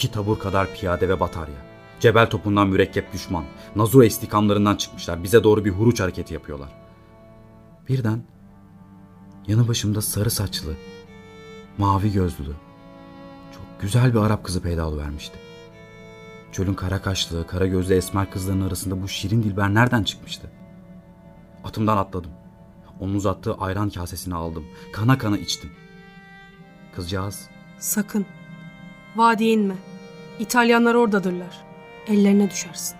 İki tabur kadar piyade ve batarya. Cebel topundan mürekkep düşman. Nazura istikamlarından çıkmışlar. Bize doğru bir huruç hareketi yapıyorlar. Birden yanı başımda sarı saçlı, mavi gözlü, çok güzel bir Arap kızı peyda vermişti. Çölün kara kaşlı, kara gözlü esmer kızların arasında bu şirin dilber nereden çıkmıştı? Atımdan atladım. Onun uzattığı ayran kasesini aldım. Kana kana içtim. Kızcağız Sakın. Vadiye inme. İtalyanlar oradadırlar. Ellerine düşersin.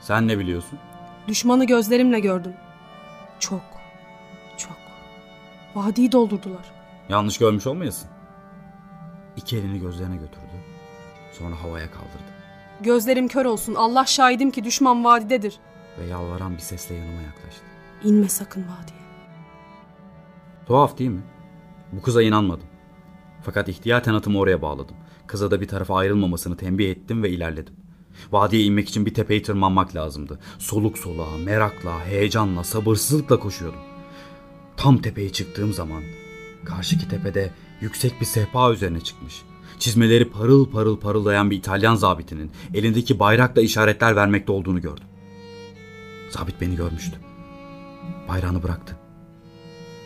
sen ne biliyorsun? Düşmanı gözlerimle gördüm. Çok, çok. Vadiyi doldurdular. Yanlış görmüş olmayasın. İki elini gözlerine götürdü. Sonra havaya kaldırdı. Gözlerim kör olsun. Allah şahidim ki düşman vadidedir. Ve yalvaran bir sesle yanıma yaklaştı. İnme sakın vadiye. Tuhaf değil mi? Bu kıza inanmadım. Fakat ihtiyaten atımı oraya bağladım. Kıza da bir tarafa ayrılmamasını tembih ettim ve ilerledim. Vadiye inmek için bir tepeyi tırmanmak lazımdı. Soluk soluğa, merakla, heyecanla, sabırsızlıkla koşuyordum. Tam tepeye çıktığım zaman karşıki tepede yüksek bir sehpa üzerine çıkmış. Çizmeleri parıl parıl parıldayan bir İtalyan zabitinin elindeki bayrakla işaretler vermekte olduğunu gördüm. Zabit beni görmüştü. Bayrağını bıraktı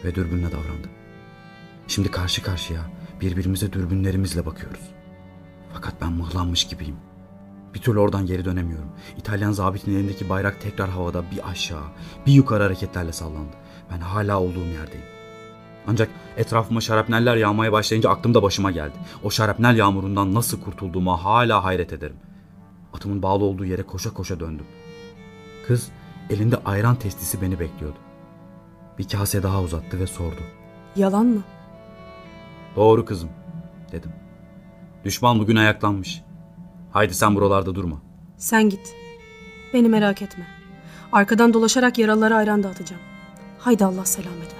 ve dürbünle davrandı. Şimdi karşı karşıya birbirimize dürbünlerimizle bakıyoruz. Fakat ben mıhlanmış gibiyim. Bir türlü oradan geri dönemiyorum. İtalyan zabitin elindeki bayrak tekrar havada bir aşağı, bir yukarı hareketlerle sallandı. Ben hala olduğum yerdeyim. Ancak etrafıma şarapneller yağmaya başlayınca aklım da başıma geldi. O şarapnel yağmurundan nasıl kurtulduğuma hala hayret ederim. Atımın bağlı olduğu yere koşa koşa döndüm. Kız elinde ayran testisi beni bekliyordu. Bir kase daha uzattı ve sordu. Yalan mı? Doğru kızım, dedim. Düşman bugün ayaklanmış. Haydi sen buralarda durma. Sen git. Beni merak etme. Arkadan dolaşarak yaralılara ayran dağıtacağım. Haydi Allah selamet versin.